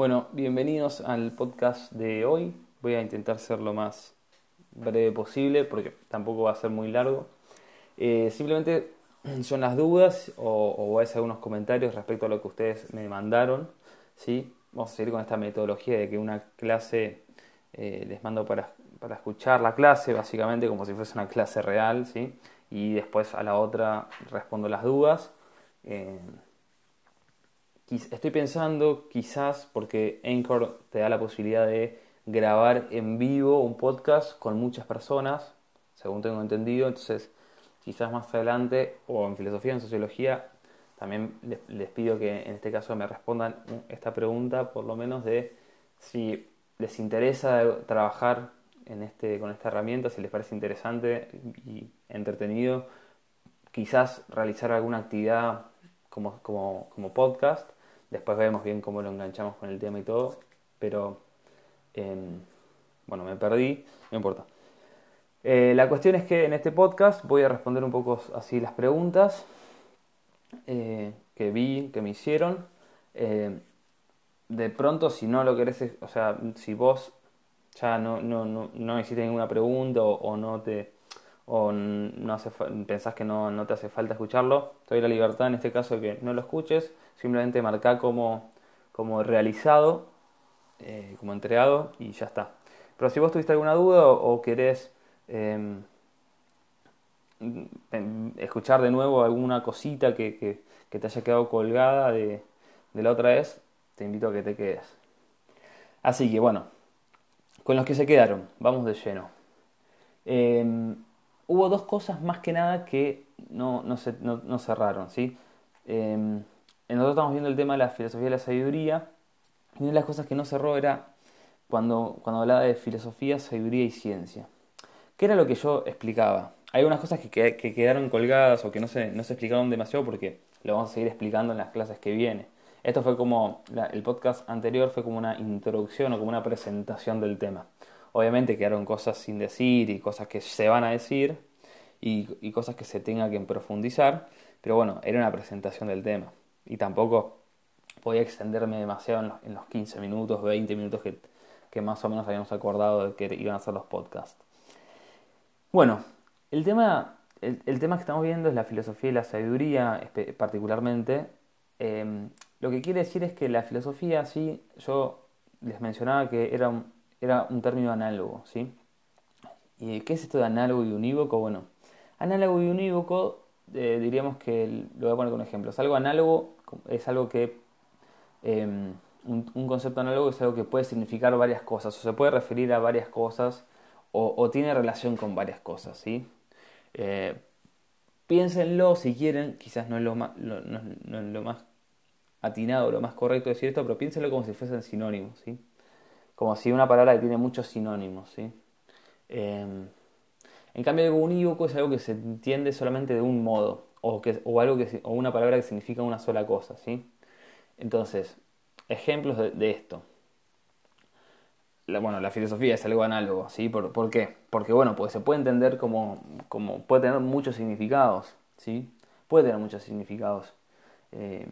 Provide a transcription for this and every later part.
Bueno, bienvenidos al podcast de hoy. Voy a intentar ser lo más breve posible porque tampoco va a ser muy largo. Eh, simplemente son las dudas o, voy a hacer algunos comentarios respecto a lo que ustedes me mandaron. ¿sí? Vamos a seguir con esta metodología de que una clase eh, les mando para, para, escuchar la clase, básicamente como si fuese una clase real, ¿sí? y después a la otra respondo las dudas. Eh, estoy pensando quizás porque Anchor te da la posibilidad de grabar en vivo un podcast con muchas personas, según tengo entendido, entonces quizás más adelante o en filosofía, en sociología, también les, pido que en este caso me respondan esta pregunta, por lo menos de si les interesa trabajar en este, con esta herramienta, si les parece interesante y entretenido, quizás realizar alguna actividad como, como, como podcast Después vemos bien cómo lo enganchamos con el tema y todo. Pero, em, bueno, me perdí, no importa. Eh, la cuestión es que en este podcast voy a responder un poco así las preguntas eh, que vi, que me hicieron. Eh, de pronto, si no lo querés, o sea, si vos ya no, no, no, no hiciste ninguna pregunta o, no te o no hace, pensás que no, no te hace falta escucharlo, te doy la libertad en este caso de que no lo escuches simplemente marcar como, como realizado, eh, como entregado y ya está. Pero si vos tuviste alguna duda o, querés em, em, escuchar de nuevo alguna cosita que, te haya quedado colgada de, la otra vez, te invito a que te quedes. Así que bueno, con los que se quedaron, vamos de lleno. Em, hubo dos cosas más que nada que no, no, cerraron, ¿sí? nosotros estamos viendo el tema de la filosofía de la sabiduría, y una de las cosas que no cerró era cuando, cuando hablaba de filosofía, sabiduría y ciencia. ¿Qué era lo que yo explicaba? Hay unas cosas que, que, quedaron colgadas o que no se, no se explicaron demasiado porque lo vamos a seguir explicando en las clases que vienen. Esto fue como, el podcast anterior fue como una introducción o como una presentación del tema. Obviamente quedaron cosas sin decir y cosas que se van a decir y, y cosas que se tenga que profundizar, pero bueno, era una presentación del tema y tampoco podía extenderme demasiado en los, 15 minutos, 20 minutos que, más o menos habíamos acordado de que iban a ser los podcasts. Bueno, el tema, el, tema que estamos viendo es la filosofía y la sabiduría particularmente. Em, lo que quiere decir es que la filosofía, sí, yo les mencionaba que era un, era un término análogo, ¿sí? ¿Y qué es esto de análogo y unívoco? Bueno, análogo y unívoco eh, diríamos que, lo voy a poner con ejemplos, algo análogo es algo que, em, un, concepto análogo es algo que puede significar varias cosas, o se puede referir a varias cosas, o, tiene relación con varias cosas, ¿sí? Eh, piénsenlo si quieren, quizás no es lo más, lo más atinado, lo más correcto decir esto, pero piénsenlo como si fuesen sinónimos, ¿sí? Como si una palabra que tiene muchos sinónimos, ¿sí? Em, en cambio, algo unívoco es algo que se entiende solamente de un modo, o, que, o, algo que, o una palabra que significa una sola cosa, ¿sí? Entonces, ejemplos de, esto. La, bueno, la filosofía es algo análogo, ¿sí? ¿Por, qué? Porque, bueno, pues se puede entender como, como puede tener muchos significados, ¿sí? Puede tener muchos significados. Eh,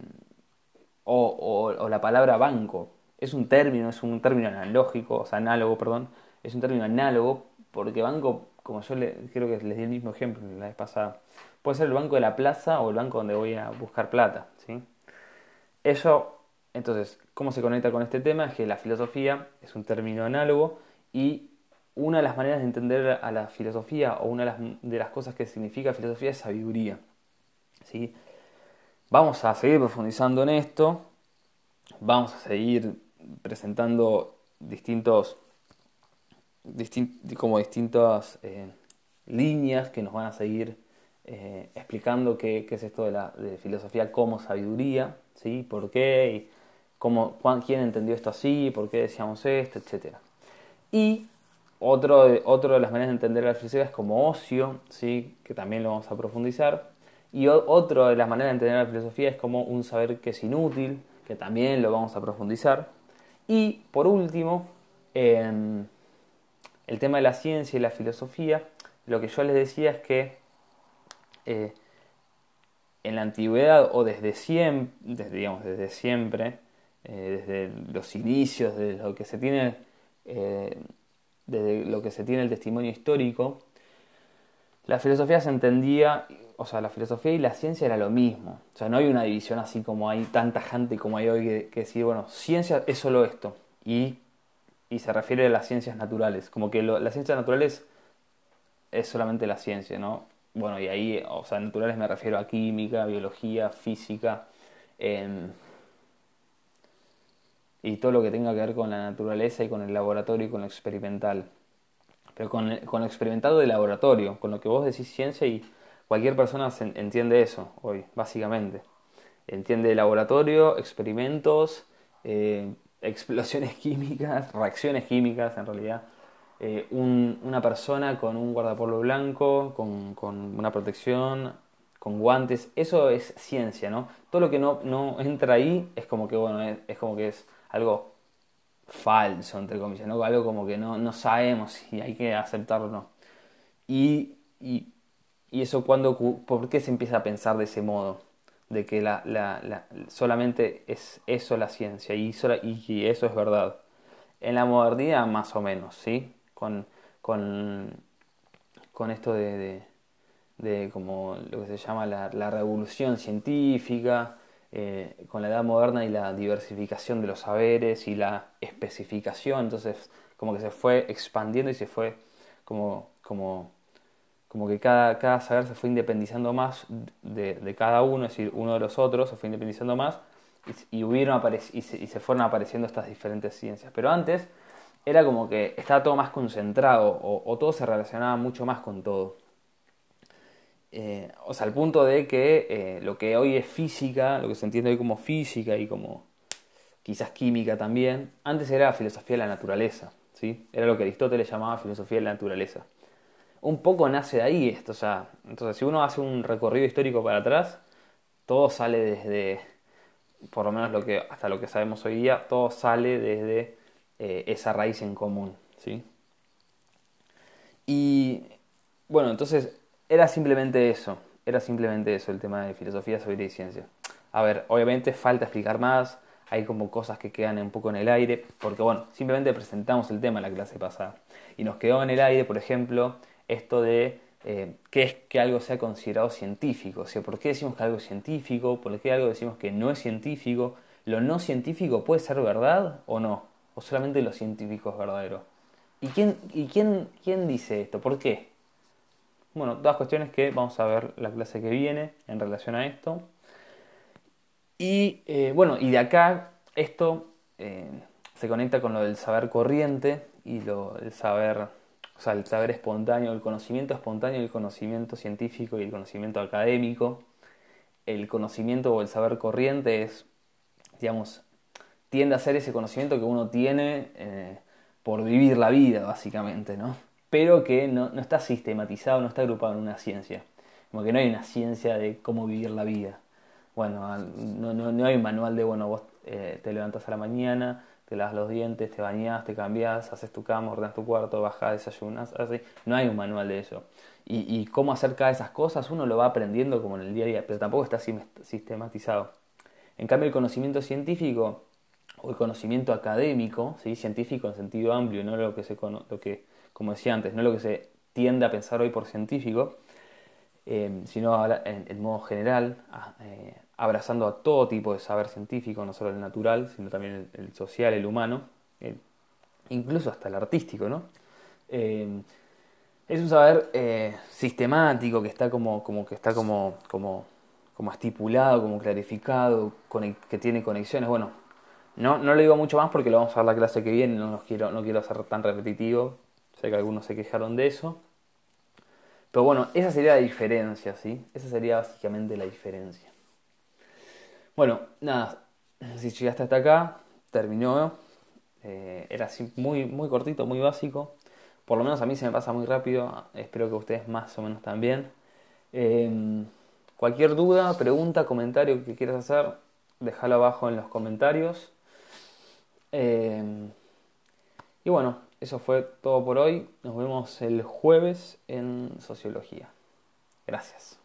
o, o, la palabra banco. Es un término, es un término analógico, o sea, análogo, perdón. Es un término análogo porque banco como yo le, creo que les di el mismo ejemplo la vez pasada, puede ser el banco de la plaza o el banco donde voy a buscar plata. ¿sí? Eso, entonces, ¿cómo se conecta con este tema? Es que la filosofía es un término análogo y una de las maneras de entender a la filosofía o una de las, cosas que significa filosofía es sabiduría. ¿sí? Vamos a seguir profundizando en esto, vamos a seguir presentando distintos como distintas eh, líneas que nos van a seguir eh, explicando qué, es esto de la filosofía como sabiduría, ¿sí? ¿Por qué? Y cómo, ¿Quién entendió esto así? ¿Por qué decíamos esto? Etcétera. Y otro de, otro de las maneras de entender la filosofía es como ocio, ¿sí? que también lo vamos a profundizar. Y otra de las maneras de entender la filosofía es como un saber que es inútil, que también lo vamos a profundizar. Y por último, el tema de la ciencia y la filosofía, lo que yo les decía es que eh, en la antigüedad o desde siempre, desde, digamos, desde siempre eh, desde los inicios, desde lo que se tiene, eh, desde lo que se tiene el testimonio histórico, la filosofía se entendía, o sea, la filosofía y la ciencia era lo mismo. O sea, no hay una división así como hay tanta gente como hay hoy que, decir, bueno, ciencia es solo esto. Y, y, se refiere a las ciencias naturales. Como que las ciencias naturales es solamente la ciencia, ¿no? Bueno, y ahí, o sea, naturales me refiero a química, biología, física, em, y todo lo que tenga que ver con la naturaleza y con el laboratorio y con lo experimental. Pero con, con lo experimentado de laboratorio, con lo que vos decís ciencia y cualquier persona entiende eso hoy, básicamente. Entiende laboratorio, experimentos, eh, explosiones químicas, reacciones químicas en realidad. Eh, una persona con un guardapolvo blanco, con, con, una protección, con guantes, eso es ciencia, ¿no? Todo lo que no, no entra ahí es como que, bueno, es, como que es algo falso, entre comillas, ¿no? Algo como que no, no sabemos si hay que aceptarlo o no. Y, y, y, eso cuando, ¿por qué se empieza a pensar de ese modo? De que la, la, la, solamente es eso la ciencia y, y eso es verdad. En la modernidad más o menos, ¿sí? con, con, con esto de, de, como lo que se llama la, la revolución científica, eh, con la edad moderna y la diversificación de los saberes y la especificación, entonces como que se fue expandiendo y se fue como, como, como que cada, cada saber se fue independizando más de, cada uno, es decir, uno de los otros se fue independizando más y, y hubieron y se, y se fueron apareciendo estas diferentes ciencias. Pero antes era como que estaba todo más concentrado o, todo se relacionaba mucho más con todo. Eh, o sea, al punto de que eh, lo que hoy es física, lo que se entiende hoy como física y como quizás química también, antes era filosofía de la naturaleza, ¿sí? Era lo que Aristóteles llamaba filosofía de la naturaleza. Un poco nace de ahí esto, o sea, entonces si uno hace un recorrido histórico para atrás, todo sale desde, por lo menos lo que, hasta lo que sabemos hoy día, todo sale desde eh, esa raíz en común. ¿sí? Y bueno, entonces era simplemente eso, era simplemente eso el tema de filosofía, sabiduría y ciencia. A ver, obviamente falta explicar más, hay como cosas que quedan un poco en el aire, porque bueno, simplemente presentamos el tema en la clase pasada. Y nos quedó en el aire, por ejemplo, esto de eh, qué es que algo sea considerado científico. O sea, ¿por qué decimos que algo es científico? ¿Por qué algo decimos que no es científico? ¿Lo no científico puede ser verdad o no? o solamente los científicos verdaderos? ¿Y quién, y quién, quién dice esto? ¿Por qué? Bueno, dos cuestiones que vamos a ver la clase que viene en relación a esto. Y eh, bueno, y de acá esto eh, se conecta con lo del saber corriente y lo, el saber, o sea, el saber espontáneo, el conocimiento espontáneo, el conocimiento científico y el conocimiento académico. El conocimiento o el saber corriente es, digamos, tiende a ser ese conocimiento que uno tiene eh, por vivir la vida, básicamente, ¿no? Pero que no, no, está sistematizado, no está agrupado en una ciencia. Como que no hay una ciencia de cómo vivir la vida. Bueno, no, no, no hay un manual de, bueno, vos eh, te levantas a la mañana, te lavas los dientes, te bañas, te cambias, haces tu cama, ordenas tu cuarto, bajas, desayunas, así. No hay un manual de eso. Y, y cómo hacer cada de esas cosas uno lo va aprendiendo como en el día a día, pero tampoco está sistematizado. En cambio, el conocimiento científico o el conocimiento académico, ¿sí? científico en sentido amplio, no lo que se lo que, como decía antes, no lo que se tiende a pensar hoy por científico, eh, sino en, modo general, eh, abrazando a todo tipo de saber científico, no solo el natural, sino también el, social, el humano, incluso hasta el artístico, ¿no? Eh, es un saber sistemático que está como, como que está como, como, como estipulado, como clarificado, que tiene conexiones. Bueno, no, no le digo mucho más porque lo vamos a ver la clase que viene, no, quiero, no quiero ser tan repetitivo, sé que algunos se quejaron de eso. Pero bueno, esa sería la diferencia, ¿sí? Esa sería básicamente la diferencia. Bueno, nada, si llegaste hasta acá, terminó. Eh, era así muy, muy cortito, muy básico. Por lo menos a mí se me pasa muy rápido, espero que ustedes más o menos también. Em, cualquier duda, pregunta, comentario que quieras hacer, déjalo abajo en los comentarios. Eh, y bueno, eso fue todo por hoy. Nos vemos el jueves en Sociología. Gracias.